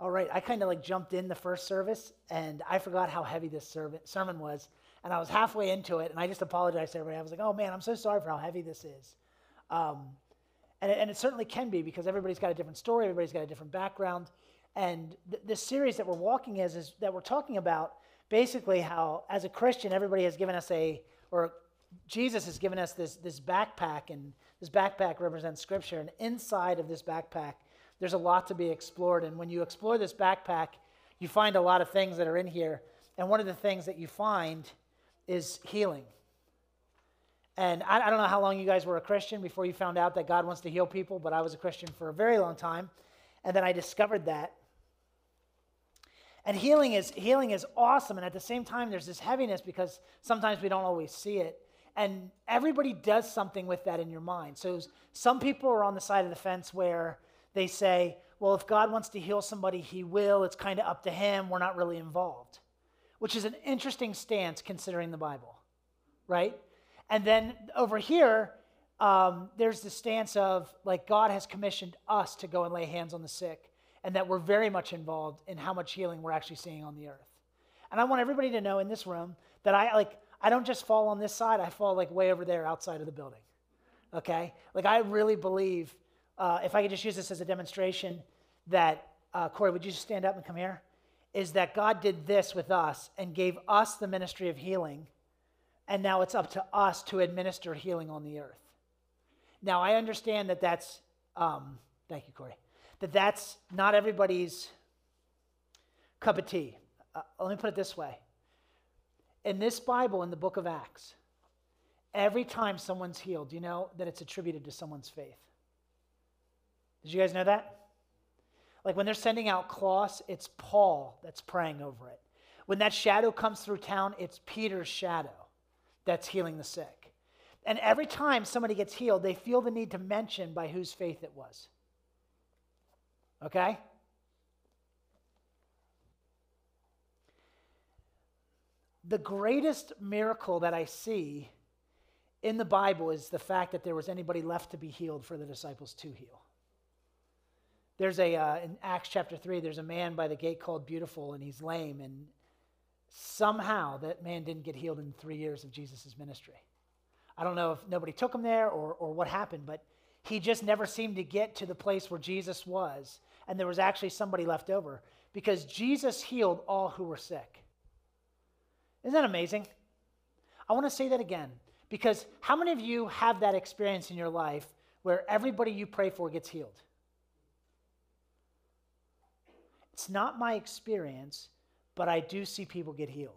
All right, I kind of like jumped in the first service and I forgot how heavy this sermon was. And I was halfway into it and I just apologized to everybody. I was like, oh man, I'm so sorry for how heavy this is. Um, and, it, and it certainly can be because everybody's got a different story, everybody's got a different background. And th- this series that we're walking as is that we're talking about basically how, as a Christian, everybody has given us a, or Jesus has given us this, this backpack, and this backpack represents Scripture. And inside of this backpack, there's a lot to be explored. And when you explore this backpack, you find a lot of things that are in here. And one of the things that you find is healing. And I, I, don't know how long you guys were a Christian before you found out that God wants to heal people, but I was a Christian for a very long time. And then I discovered that. And healing is, healing is awesome. And at the same time, there's this heaviness because sometimes we don't always see it. And everybody does something with that in your mind. So some people are on the side of the fence where they say, well, if God wants to heal somebody, he will. It's kind of up to him. We're not really involved, which is an interesting stance considering the Bible, right? And then over here, um, there's the stance of like God has commissioned us to go and lay hands on the sick, and that we're very much involved in how much healing we're actually seeing on the earth. And I want everybody to know in this room that I like I don't just fall on this side; I fall like way over there outside of the building. Okay, like I really believe uh, if I could just use this as a demonstration, that, uh, Corey, would you just stand up and come here? Is that God did this with us and gave us the ministry of healing, and now it's up to us to administer healing on the earth. Now, I understand that that's, um, thank you, Corey, that that's not everybody's cup of tea. Uh, let me put it this way. In this Bible, in the book of Acts, every time someone's healed, you know that it's attributed to someone's faith. Did you guys know that? Like when they're sending out cloths, it's Paul that's praying over it. When that shadow comes through town, it's Peter's shadow that's healing the sick. And every time somebody gets healed, they feel the need to mention by whose faith it was. Okay? The greatest miracle that I see in the Bible is the fact that there was anybody left to be healed for the disciples to heal. There's a, uh, in Acts chapter 3, there's a man by the gate called Beautiful, and he's lame. And somehow that man didn't get healed in three years of Jesus' ministry. I don't know if nobody took him there or, or what happened, but he just never seemed to get to the place where Jesus was. And there was actually somebody left over because Jesus healed all who were sick. Isn't that amazing? I want to say that again because how many of you have that experience in your life where everybody you pray for gets healed? It's not my experience, but I do see people get healed.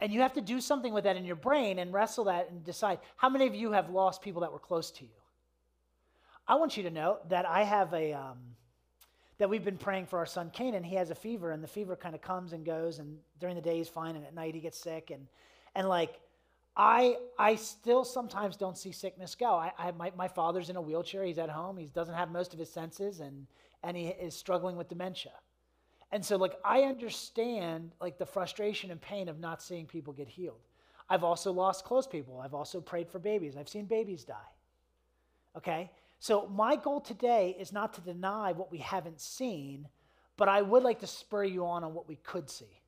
And you have to do something with that in your brain and wrestle that and decide how many of you have lost people that were close to you. I want you to know that I have a um, that we've been praying for our son Canaan. He has a fever, and the fever kind of comes and goes, and during the day he's fine, and at night he gets sick, and and like I I still sometimes don't see sickness go. I, I my my father's in a wheelchair. He's at home. He doesn't have most of his senses, and and he is struggling with dementia. And so, like, I understand, like, the frustration and pain of not seeing people get healed. I've also lost close people. I've also prayed for babies. I've seen babies die. Okay? So, my goal today is not to deny what we haven't seen, but I would like to spur you on on what we could see.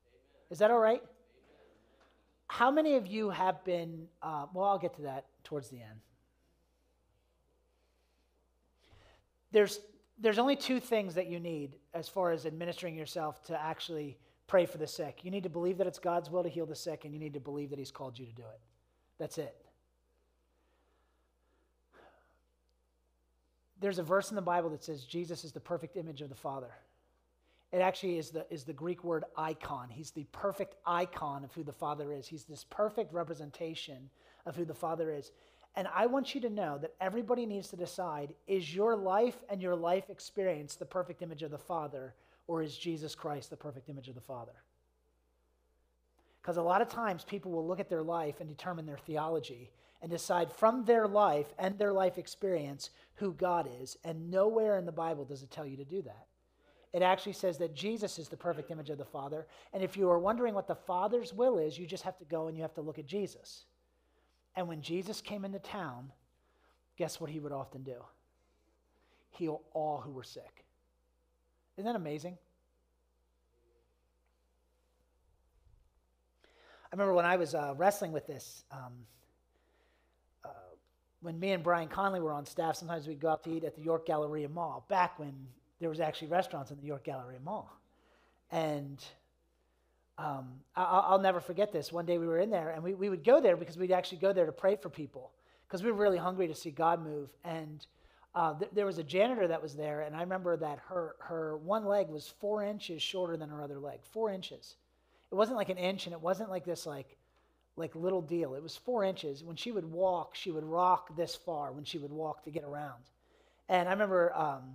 Is that all right? How many of you have been, uh, well, I'll get to that towards the end. There's there's only two things that you need as far as administering yourself to actually pray for the sick. You need to believe that it's God's will to heal the sick, and you need to believe that He's called you to do it. That's it. There's a verse in the Bible that says Jesus is the perfect image of the Father. It actually is the, is the Greek word icon. He's the perfect icon of who the Father is. He's this perfect representation of who the Father is. And I want you to know that everybody needs to decide is your life and your life experience the perfect image of the Father, or is Jesus Christ the perfect image of the Father? Because a lot of times people will look at their life and determine their theology and decide from their life and their life experience who God is. And nowhere in the Bible does it tell you to do that. It actually says that Jesus is the perfect image of the Father. And if you are wondering what the Father's will is, you just have to go and you have to look at Jesus. And when Jesus came into town, guess what he would often do? Heal all who were sick. Isn't that amazing? I remember when I was uh, wrestling with this, um, uh, when me and Brian Conley were on staff, sometimes we'd go out to eat at the York Galleria Mall, back when there was actually restaurants in the York Galleria Mall. And um, I, will never forget this. One day we were in there, and we, we would go there because we'd actually go there to pray for people because we were really hungry to see God move. And uh, th- there was a janitor that was there, and I remember that her, her one leg was four inches shorter than her other leg, four inches. It wasn't like an inch, and it wasn't like this like like little deal. It was four inches. When she would walk, she would rock this far when she would walk to get around. And I remember um,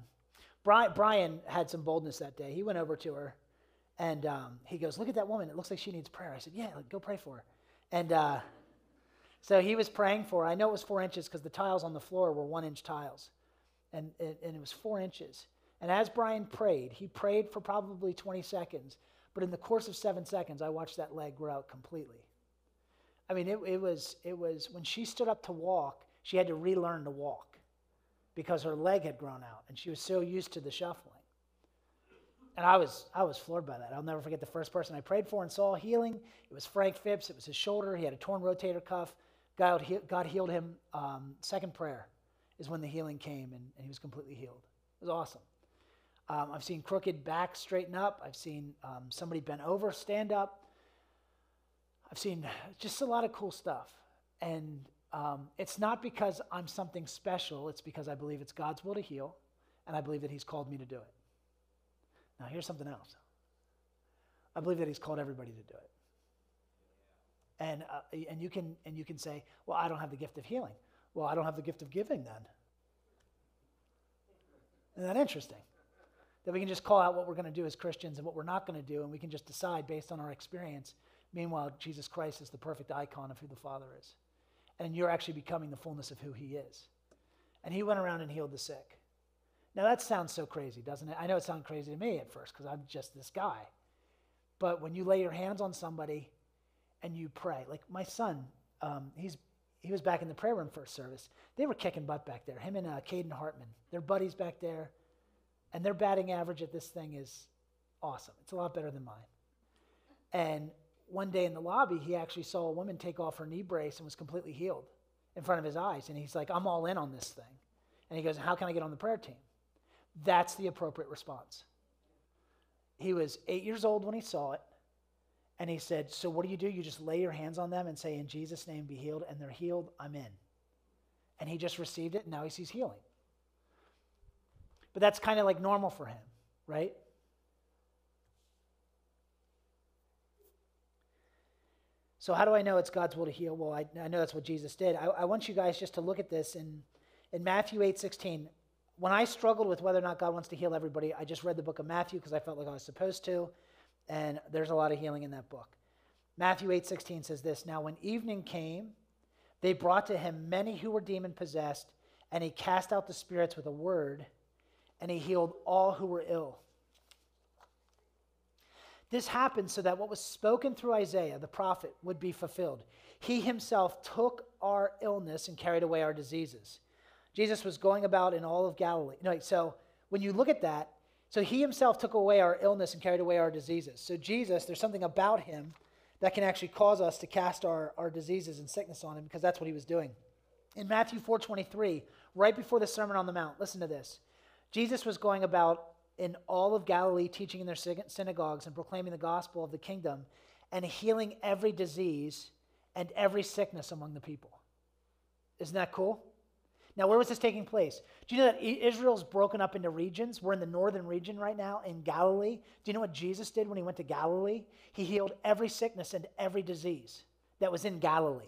Brian, Brian had some boldness that day. He went over to her, and um, he goes, "Look at that woman. It looks like she needs prayer." I said, "Yeah, go pray for her." And uh, so he was praying for her. I know it was four inches because the tiles on the floor were one inch tiles, and, and, and it was four inches. And as Brian prayed, he prayed for probably 20 seconds. But in the course of seven seconds, I watched that leg grow out completely. I mean, it, it, was, it was when she stood up to walk, she had to relearn to walk because her leg had grown out and she was so used to the shuffling. And I was, I was floored by that. I'll never forget the first person I prayed for and saw healing. It was Frank Phipps. It was his shoulder. He had a torn rotator cuff. God, God healed him. Um, second prayer is when the healing came and, and he was completely healed. It was awesome. Um, I've seen crooked back straighten up. I've seen um, somebody bent over stand up. I've seen just a lot of cool stuff. And um, it's not because I'm something special, it's because I believe it's God's will to heal, and I believe that He's called me to do it. Now, here's something else I believe that He's called everybody to do it. And, uh, and, you can, and you can say, well, I don't have the gift of healing. Well, I don't have the gift of giving then. Isn't that interesting? that we can just call out what we're going to do as Christians and what we're not going to do, and we can just decide based on our experience. Meanwhile, Jesus Christ is the perfect icon of who the Father is. And you're actually becoming the fullness of who He is. And He went around and healed the sick. Now, that sounds so crazy, doesn't it? I know it sounds crazy to me at first because I'm just this guy. But when you lay your hands on somebody and you pray, like my son, um, he's he was back in the prayer room first service. They were kicking butt back there. Him and uh, Caden Hartman, they're buddies back there. And their batting average at this thing is awesome. It's a lot better than mine. And one day in the lobby, he actually saw a woman take off her knee brace and was completely healed in front of his eyes. And he's like, I'm all in on this thing. And he goes, How can I get on the prayer team? That's the appropriate response. He was eight years old when he saw it. And he said, So what do you do? You just lay your hands on them and say, In Jesus' name, be healed. And they're healed. I'm in. And he just received it, and now he sees healing. But that's kind of like normal for him, right? So, how do I know it's God's will to heal? Well, I, I know that's what Jesus did. I, I, want you guys just to look at this in, in Matthew 8 16. When I struggled with whether or not God wants to heal everybody, I just read the book of Matthew because I felt like I was supposed to. And there's a lot of healing in that book. Matthew 8 16 says this Now, when evening came, they brought to him many who were demon possessed, and he cast out the spirits with a word and he healed all who were ill. This happened so that what was spoken through Isaiah, the prophet, would be fulfilled. He himself took our illness and carried away our diseases. Jesus was going about in all of Galilee. So when you look at that, so he himself took away our illness and carried away our diseases. So Jesus, there's something about him that can actually cause us to cast our, our diseases and sickness on him because that's what he was doing. In Matthew 4:23, right before the Sermon on the Mount, listen to this. Jesus was going about in all of Galilee, teaching in their synagogues and proclaiming the gospel of the kingdom and healing every disease and every sickness among the people. Isn't that cool? Now, where was this taking place? Do you know that Israel's broken up into regions? We're in the northern region right now in Galilee. Do you know what Jesus did when he went to Galilee? He healed every sickness and every disease that was in Galilee.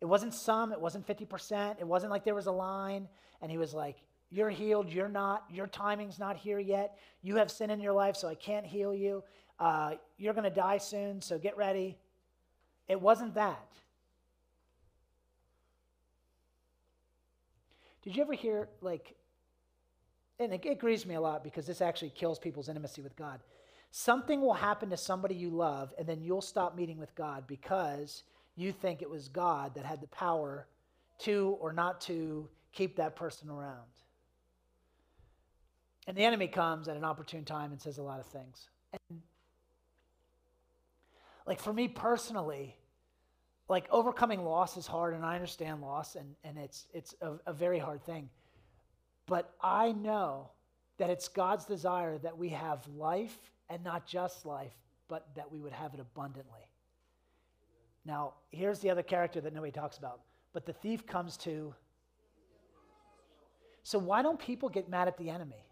It wasn't some, it wasn't 50%, it wasn't like there was a line and he was like, you're healed, you're not, your timing's not here yet. You have sin in your life, so I can't heal you. Uh, you're going to die soon, so get ready. It wasn't that. Did you ever hear, like, and it, it grieves me a lot because this actually kills people's intimacy with God. Something will happen to somebody you love, and then you'll stop meeting with God because you think it was God that had the power to or not to keep that person around. And the enemy comes at an opportune time and says a lot of things. And like for me personally, like overcoming loss is hard, and I understand loss, and, and it's, it's a, a very hard thing. But I know that it's God's desire that we have life, and not just life, but that we would have it abundantly. Now, here's the other character that nobody talks about. But the thief comes to. So, why don't people get mad at the enemy?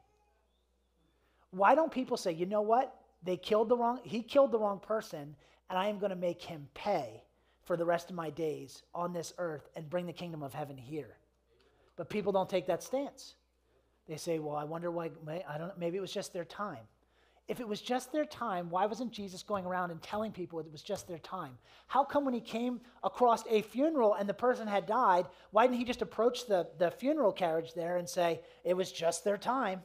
Why don't people say, you know what? They killed the wrong, he killed the wrong person, and I am going to make him pay for the rest of my days on this earth and bring the kingdom of heaven here. But people don't take that stance. They say, well, I wonder why, I don't maybe it was just their time. If it was just their time, why wasn't Jesus going around and telling people it was just their time? How come when he came across a funeral and the person had died, why didn't he just approach the, the funeral carriage there and say, it was just their time?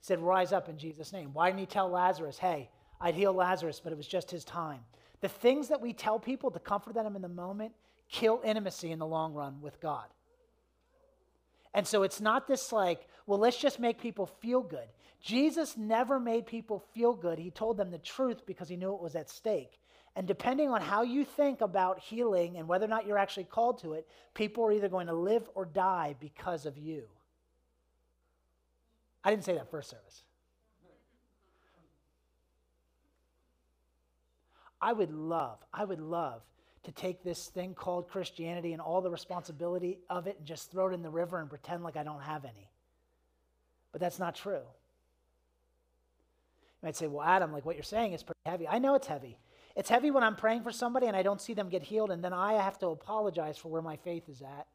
He said, rise up in Jesus' name. Why didn't he tell Lazarus, hey, I'd heal Lazarus, but it was just his time? The things that we tell people to comfort them in the moment kill intimacy in the long run with God. And so it's not this like, well, let's just make people feel good. Jesus never made people feel good. He told them the truth because he knew it was at stake. And depending on how you think about healing and whether or not you're actually called to it, people are either going to live or die because of you. I didn't say that first service. I would love, I would love to take this thing called Christianity and all the responsibility of it and just throw it in the river and pretend like I don't have any. But that's not true. You might say, well, Adam, like what you're saying is pretty heavy. I know it's heavy. It's heavy when I'm praying for somebody and I don't see them get healed, and then I have to apologize for where my faith is at.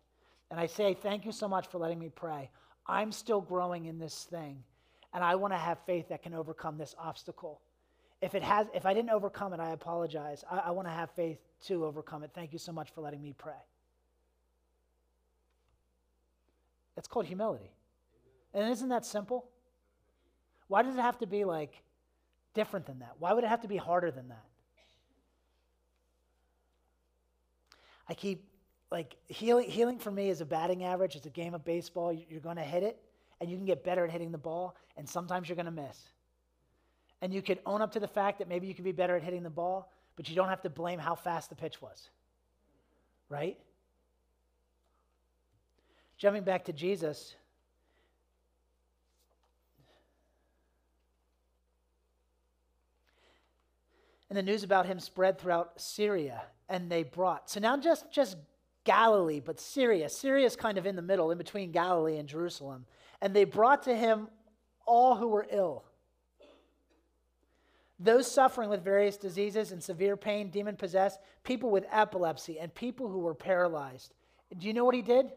And I say, thank you so much for letting me pray. I'm still growing in this thing, and I want to have faith that can overcome this obstacle. If it has, if I didn't overcome it, I apologize. I, I want to have faith to overcome it. Thank you so much for letting me pray. That's called humility. And isn't that simple? Why does it have to be like different than that? Why would it have to be harder than that? I keep like healing healing for me is a batting average. It's a game of baseball. You're going to hit it and you can get better at hitting the ball and sometimes you're going to miss. And you could own up to the fact that maybe you could be better at hitting the ball, but you don't have to blame how fast the pitch was. Right? Jumping back to Jesus, and the news about him spread throughout Syria, and they brought. So now just just Galilee, but Syria. Syria is kind of in the middle, in between Galilee and Jerusalem. And they brought to him all who were ill. Those suffering with various diseases and severe pain, demon possessed, people with epilepsy, and people who were paralyzed. Do you know what he did?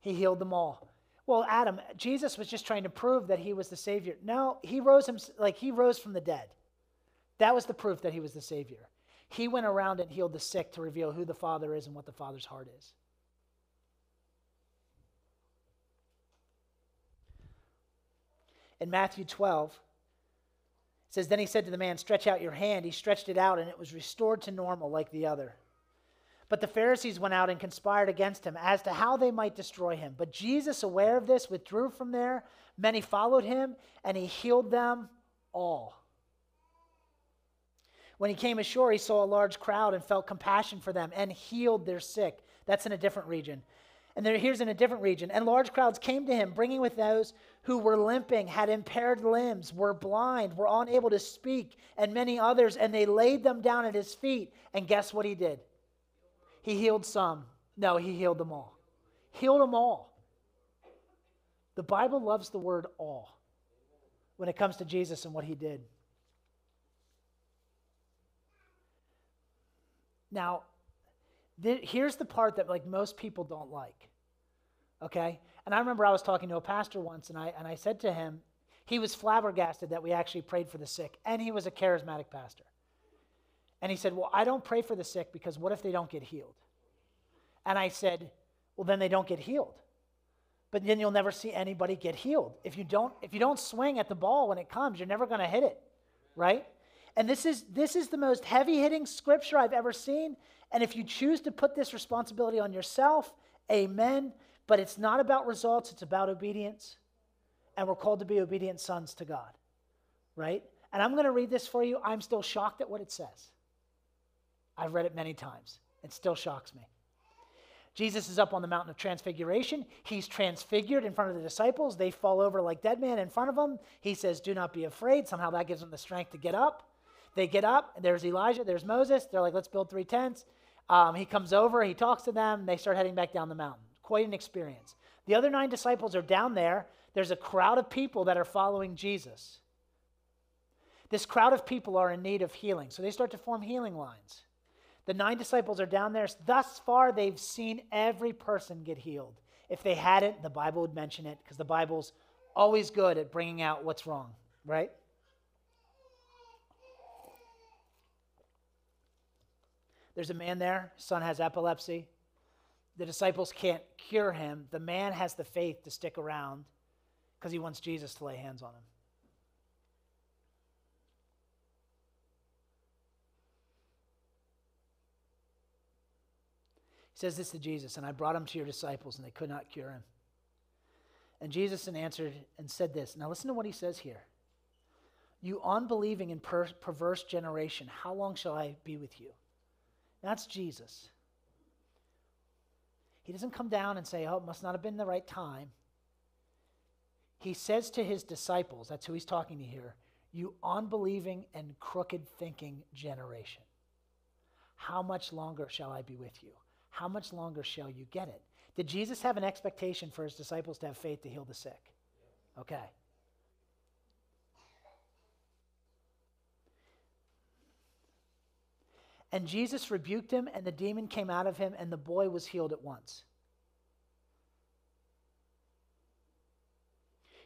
He healed them all. Well, Adam, Jesus was just trying to prove that he was the Savior. No, he rose him like he rose from the dead. That was the proof that he was the Savior. He went around and healed the sick to reveal who the Father is and what the Father's heart is. In Matthew 12, it says, Then he said to the man, Stretch out your hand. He stretched it out, and it was restored to normal like the other. But the Pharisees went out and conspired against him as to how they might destroy him. But Jesus, aware of this, withdrew from there. Many followed him, and he healed them all. When he came ashore, he saw a large crowd and felt compassion for them and healed their sick. That's in a different region. And there, here's in a different region. And large crowds came to him, bringing with those who were limping, had impaired limbs, were blind, were unable to speak, and many others. And they laid them down at his feet. And guess what he did? He healed some. No, he healed them all. Healed them all. The Bible loves the word all when it comes to Jesus and what he did. Now, here's the part that like most people don't like. Okay? And I remember I was talking to a pastor once and I and I said to him, he was flabbergasted that we actually prayed for the sick and he was a charismatic pastor. And he said, "Well, I don't pray for the sick because what if they don't get healed?" And I said, "Well, then they don't get healed." But then you'll never see anybody get healed. If you don't if you don't swing at the ball when it comes, you're never going to hit it. Right? And this is, this is the most heavy hitting scripture I've ever seen. And if you choose to put this responsibility on yourself, amen. But it's not about results, it's about obedience. and we're called to be obedient sons to God, right? And I'm going to read this for you. I'm still shocked at what it says. I've read it many times. It still shocks me. Jesus is up on the mountain of transfiguration. He's transfigured in front of the disciples. They fall over like dead men in front of him. He says, Do not be afraid. Somehow that gives them the strength to get up. They get up. There's Elijah. There's Moses. They're like, Let's build three tents. Um, he comes over. He talks to them. They start heading back down the mountain. Quite an experience. The other nine disciples are down there. There's a crowd of people that are following Jesus. This crowd of people are in need of healing. So they start to form healing lines. The nine disciples are down there. Thus far, they've seen every person get healed. If they hadn't, the Bible would mention it because the Bible's always good at bringing out what's wrong, right? There's a man there, son has epilepsy. The disciples can't cure him. The man has the faith to stick around because he wants Jesus to lay hands on him. He says this to Jesus, and I brought him to your disciples, and they could not cure him. And Jesus answered and said this. Now listen to what he says here. You unbelieving and per- perverse generation, how long shall I be with you? That's Jesus. He doesn't come down and say, oh, it must not have been the right time. He says to his disciples, that's who he's talking to here, you unbelieving and crooked thinking generation. How much longer shall I be with you? How much longer shall you get it? Did Jesus have an expectation for his disciples to have faith to heal the sick? Okay. And Jesus rebuked him, and the demon came out of him, and the boy was healed at once.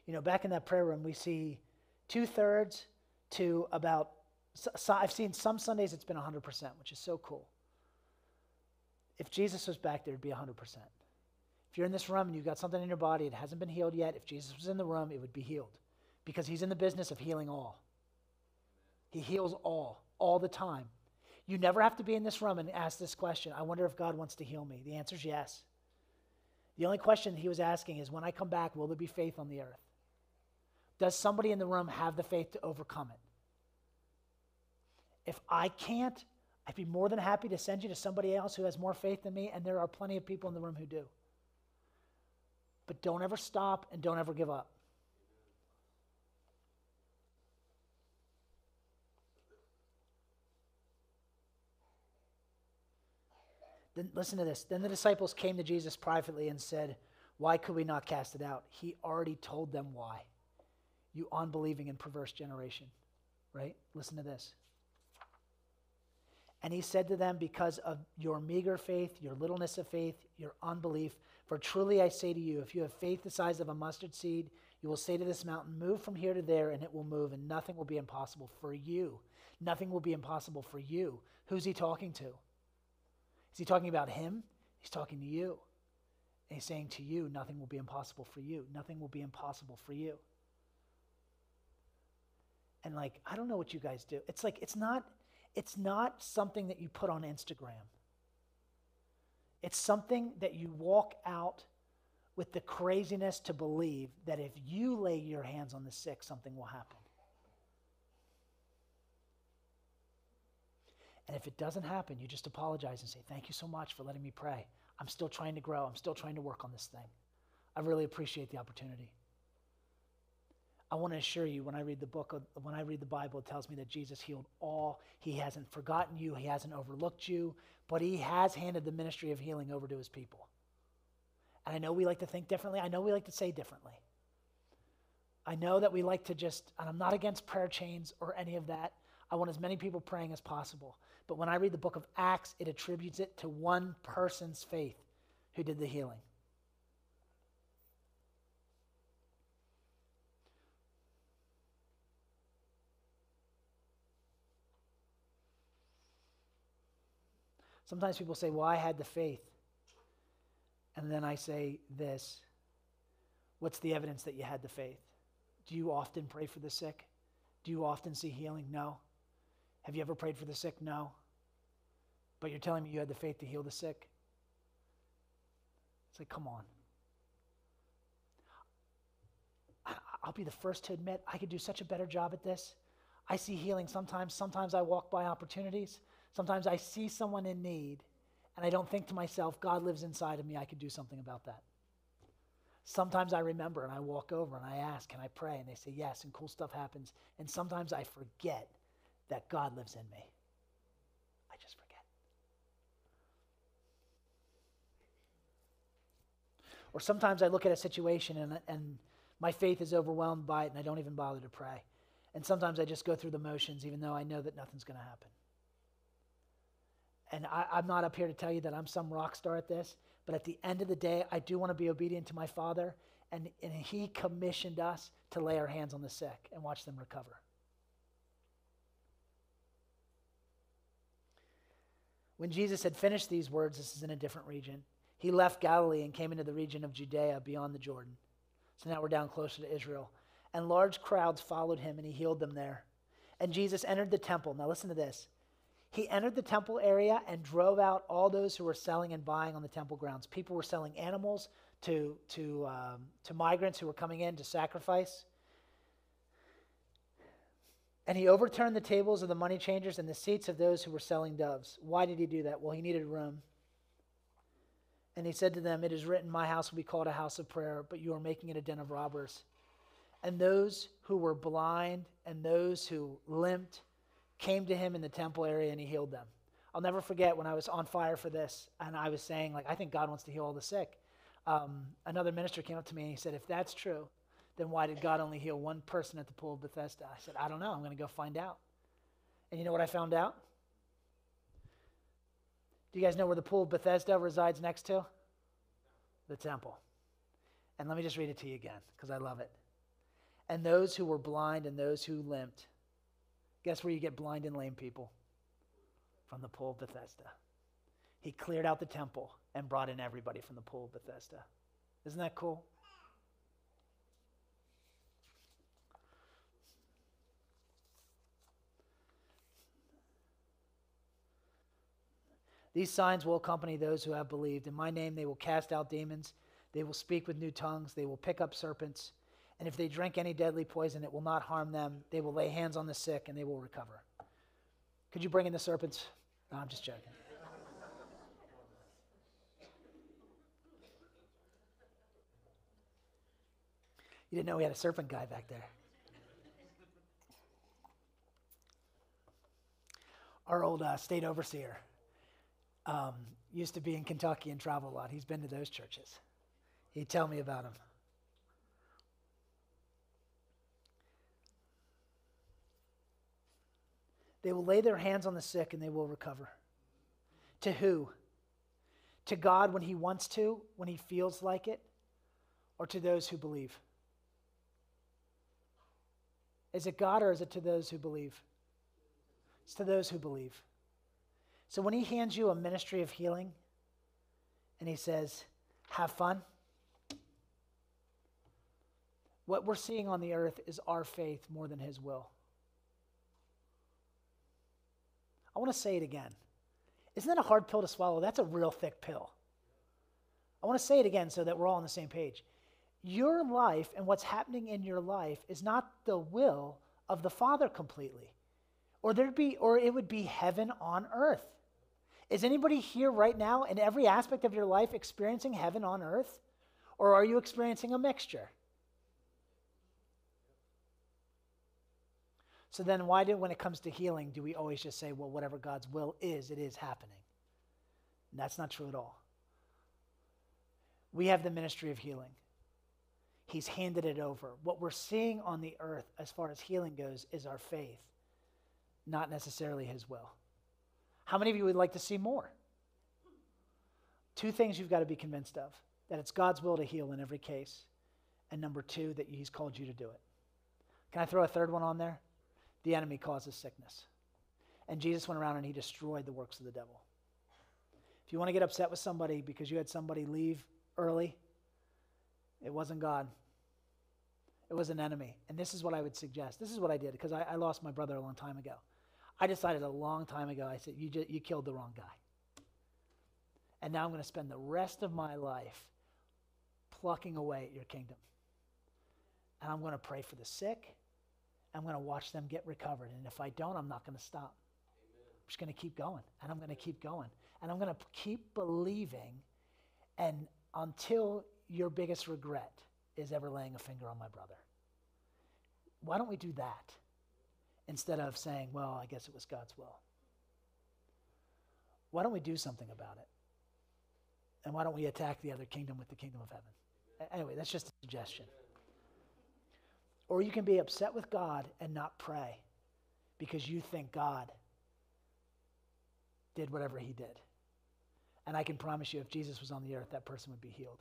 You know, back in that prayer room, we see two thirds to about, so I've seen some Sundays it's been 100%, which is so cool. If Jesus was back there, it'd be 100%. If you're in this room and you've got something in your body, it hasn't been healed yet. If Jesus was in the room, it would be healed because he's in the business of healing all. He heals all, all the time. You never have to be in this room and ask this question I wonder if God wants to heal me. The answer is yes. The only question he was asking is when I come back, will there be faith on the earth? Does somebody in the room have the faith to overcome it? If I can't, I'd be more than happy to send you to somebody else who has more faith than me, and there are plenty of people in the room who do. But don't ever stop and don't ever give up. Then listen to this. Then the disciples came to Jesus privately and said, Why could we not cast it out? He already told them why. You unbelieving and perverse generation. Right? Listen to this. And he said to them, Because of your meager faith, your littleness of faith, your unbelief, for truly I say to you, if you have faith the size of a mustard seed, you will say to this mountain, Move from here to there, and it will move, and nothing will be impossible for you. Nothing will be impossible for you. Who's he talking to? Is he talking about him? He's talking to you. And he's saying to you, nothing will be impossible for you. Nothing will be impossible for you. And like, I don't know what you guys do. It's like, it's not it's not something that you put on Instagram. It's something that you walk out with the craziness to believe that if you lay your hands on the sick, something will happen. And if it doesn't happen, you just apologize and say, Thank you so much for letting me pray. I'm still trying to grow. I'm still trying to work on this thing. I really appreciate the opportunity. I want to assure you when I read the book, when I read the Bible, it tells me that Jesus healed all. He hasn't forgotten you, He hasn't overlooked you, but He has handed the ministry of healing over to His people. And I know we like to think differently, I know we like to say differently. I know that we like to just, and I'm not against prayer chains or any of that. I want as many people praying as possible. But when I read the book of Acts, it attributes it to one person's faith who did the healing. Sometimes people say, Well, I had the faith. And then I say this What's the evidence that you had the faith? Do you often pray for the sick? Do you often see healing? No. Have you ever prayed for the sick? No. But you're telling me you had the faith to heal the sick? It's like, come on. I'll be the first to admit I could do such a better job at this. I see healing sometimes. Sometimes I walk by opportunities. Sometimes I see someone in need and I don't think to myself, God lives inside of me. I could do something about that. Sometimes I remember and I walk over and I ask, Can I pray? And they say yes, and cool stuff happens. And sometimes I forget that God lives in me. I just forget. Or sometimes I look at a situation and, and my faith is overwhelmed by it and I don't even bother to pray. And sometimes I just go through the motions even though I know that nothing's going to happen. And I, am not up here to tell you that I'm some rock star at this, but at the end of the day, I do want to be obedient to my Father. And, and He commissioned us to lay our hands on the sick and watch them recover. When Jesus had finished these words, this is in a different region, he left Galilee and came into the region of Judea beyond the Jordan. So now we're down closer to Israel. And large crowds followed him, and he healed them there. And Jesus entered the temple. Now listen to this. He entered the temple area and drove out all those who were selling and buying on the temple grounds. People were selling animals to, to, um, to migrants who were coming in to sacrifice. And he overturned the tables of the money changers and the seats of those who were selling doves. Why did he do that? Well, he needed room. And he said to them, It is written, My house will be called a house of prayer, but you are making it a den of robbers. And those who were blind and those who limped came to him in the temple area and he healed them. I'll never forget when I was on fire for this and I was saying, like, I think God wants to heal all the sick. Um, another minister came up to me and he said, If that's true, then why did God only heal one person at the pool of Bethesda? I said, I don't know. I'm going to go find out. And you know what I found out? Do you guys know where the pool of Bethesda resides next to? The temple. And let me just read it to you again because I love it. And those who were blind and those who limped Guess where you get blind and lame people? From the pool of Bethesda. He cleared out the temple and brought in everybody from the pool of Bethesda. Isn't that cool? These signs will accompany those who have believed. In my name, they will cast out demons. They will speak with new tongues. They will pick up serpents. And if they drink any deadly poison, it will not harm them. They will lay hands on the sick and they will recover. Could you bring in the serpents? No, I'm just joking. You didn't know we had a serpent guy back there. Our old uh, state overseer um, used to be in Kentucky and travel a lot. He's been to those churches. He'd tell me about them. They will lay their hands on the sick and they will recover. To who? To God when He wants to, when He feels like it, or to those who believe? Is it God or is it to those who believe? It's to those who believe. So when He hands you a ministry of healing and He says, have fun, what we're seeing on the earth is our faith more than His will. I want to say it again. Isn't that a hard pill to swallow? That's a real thick pill. I want to say it again so that we're all on the same page. Your life and what's happening in your life is not the will of the Father completely. Or there'd be or it would be heaven on earth. Is anybody here right now in every aspect of your life experiencing heaven on earth? Or are you experiencing a mixture? So then, why do, when it comes to healing, do we always just say, well, whatever God's will is, it is happening? And that's not true at all. We have the ministry of healing. He's handed it over. What we're seeing on the earth as far as healing goes is our faith, not necessarily His will. How many of you would like to see more? Two things you've got to be convinced of that it's God's will to heal in every case, and number two, that He's called you to do it. Can I throw a third one on there? the enemy causes sickness. And Jesus went around and he destroyed the works of the devil. If you want to get upset with somebody because you had somebody leave early, it wasn't God. It was an enemy. And this is what I would suggest. This is what I did because I, I, lost my brother a long time ago. I decided a long time ago, I said, you, just, you killed the wrong guy. And now I'm going to spend the rest of my life plucking away at your kingdom. and I'm going to pray for the sick. I'm going to watch them get recovered. And if I don't, I'm not going to stop. I'm just going to keep going, and I'm going to keep going. And I'm going to keep believing and until your biggest regret is ever laying a finger on my brother. Why don't we do that instead of saying, well, I guess it was God's will? Why don't we do something about it? And why don't we attack the other kingdom with the kingdom of heaven? Anyway, that's just a suggestion. Or you can be upset with God and not pray because you think God did whatever he did. And I can promise you, if Jesus was on the earth, that person would be healed.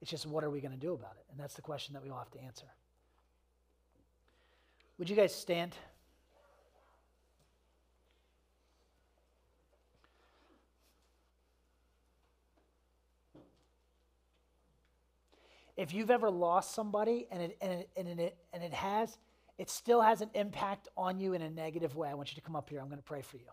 It's just what are we going to do about it? And that's the question that we all have to answer. Would you guys stand? If you've ever lost somebody and it, and, it, and, it, and it has, it still has an impact on you in a negative way, I want you to come up here. I'm going to pray for you.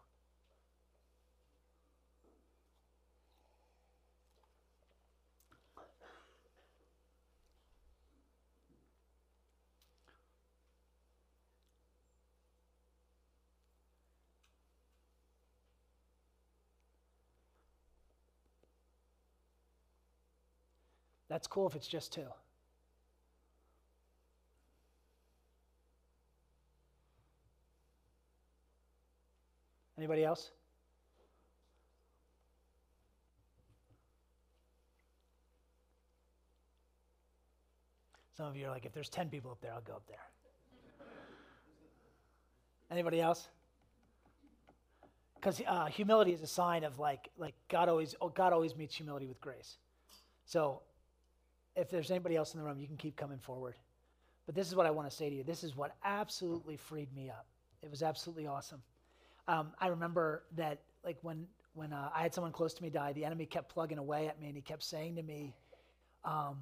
That's cool if it's just two. Anybody else? Some of you are like, if there's 10 people up there, I'll go up there. Anybody else? Because uh, humility is a sign of like, like God always, God always meets humility with grace. So if there's anybody else in the room, you can keep coming forward. But this is what I want to say to you. This is what absolutely freed me up. It was absolutely awesome. Um, I remember that, like when when uh, I had someone close to me die, the enemy kept plugging away at me, and he kept saying to me, um,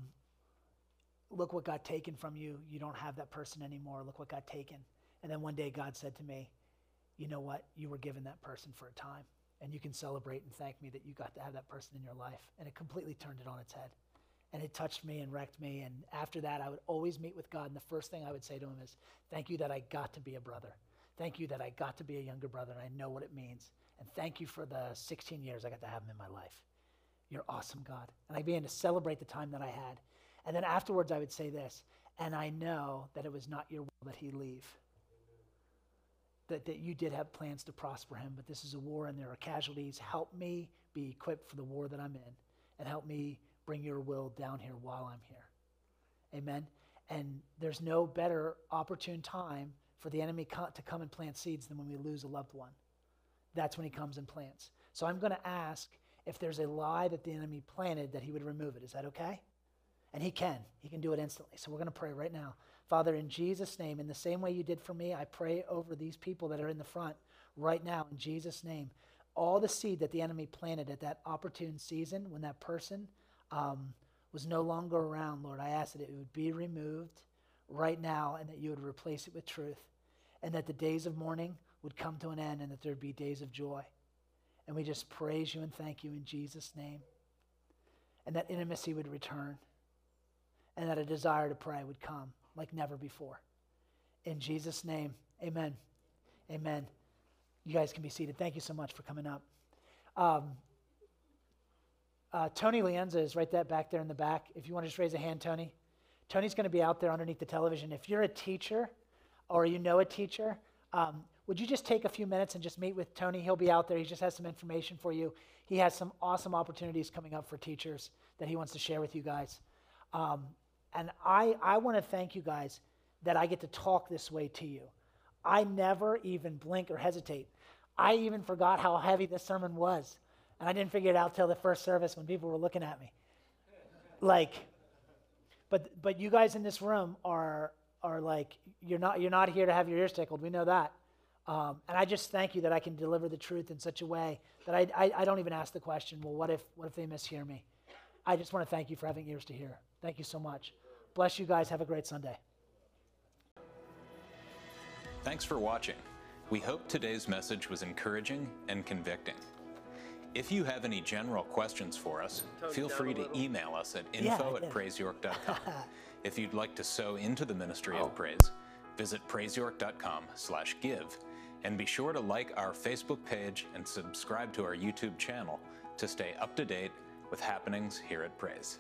"Look what got taken from you. You don't have that person anymore. Look what got taken." And then one day, God said to me, "You know what? You were given that person for a time, and you can celebrate and thank me that you got to have that person in your life." And it completely turned it on its head and it touched me and wrecked me. And after that, I would always meet with God, and the first thing I would say to him is, Thank you that I got to be a brother. Thank you that I got to be a younger brother, and I know what it means. And thank you for the 16 years I got to have him in my life. You're awesome, God. And I began to celebrate the time that I had. And then afterwards, I would say this, and I know that it was not your will that he leave. That, that you did have plans to prosper him, but this is a war and there are casualties. Help me be equipped for the war that I'm in, and help me bring your will down here while I'm here. Amen. And there's no better opportune time for the enemy to come and plant seeds than when we lose a loved one. That's when he comes and plants. So I'm going to ask if there's a lie that the enemy planted that he would remove it. Is that okay? And he can. He can do it instantly. So we're going to pray right now. Father, in Jesus' name, in the same way you did for me, I pray over these people that are in the front right now, in Jesus' name. All the seed that the enemy planted at that opportune season when that person um, was no longer around, Lord, I ask that it would be removed right now and that you would replace it with truth and that the days of mourning would come to an end and that there'd be days of joy. And we just praise you and thank you in Jesus' name. And that intimacy would return and that a desire to pray would come like never before. In Jesus' name, amen. Amen. You guys can be seated. Thank you so much for coming up. Um, uh, Tony Lienza is right there, back there in the back. If you want to just raise a hand, Tony. Tony's going to be out there underneath the television. If you're a teacher or you know a teacher, um, would you just take a few minutes and just meet with Tony? He'll be out there. He just has some information for you. He has some awesome opportunities coming up for teachers that he wants to share with you guys. Um, and I, I want to thank you guys that I get to talk this way to you. I never even blink or hesitate. I even forgot how heavy this sermon was. And I didn't figure it out till the first service when people were looking at me. Like, but but you guys in this room are are like you're not you're not here to have your ears tickled. We know that. Um, and I just thank you that I can deliver the truth in such a way that I, I, I don't even ask the question, well, what if what if they mishear me? I just want to thank you for having ears to hear. Thank you so much. Bless you guys. Have a great Sunday. Thanks for watching. We hope today's message was encouraging and convicting. If you have any general questions for us, feel free to email us at info Yeah, at praiseyork.com. If you'd like to sow into the ministry Oh. of praise, visit praiseyork.com slash give. and be sure to like our Facebook page and subscribe to our YouTube channel to stay up to date with happenings here at Praise.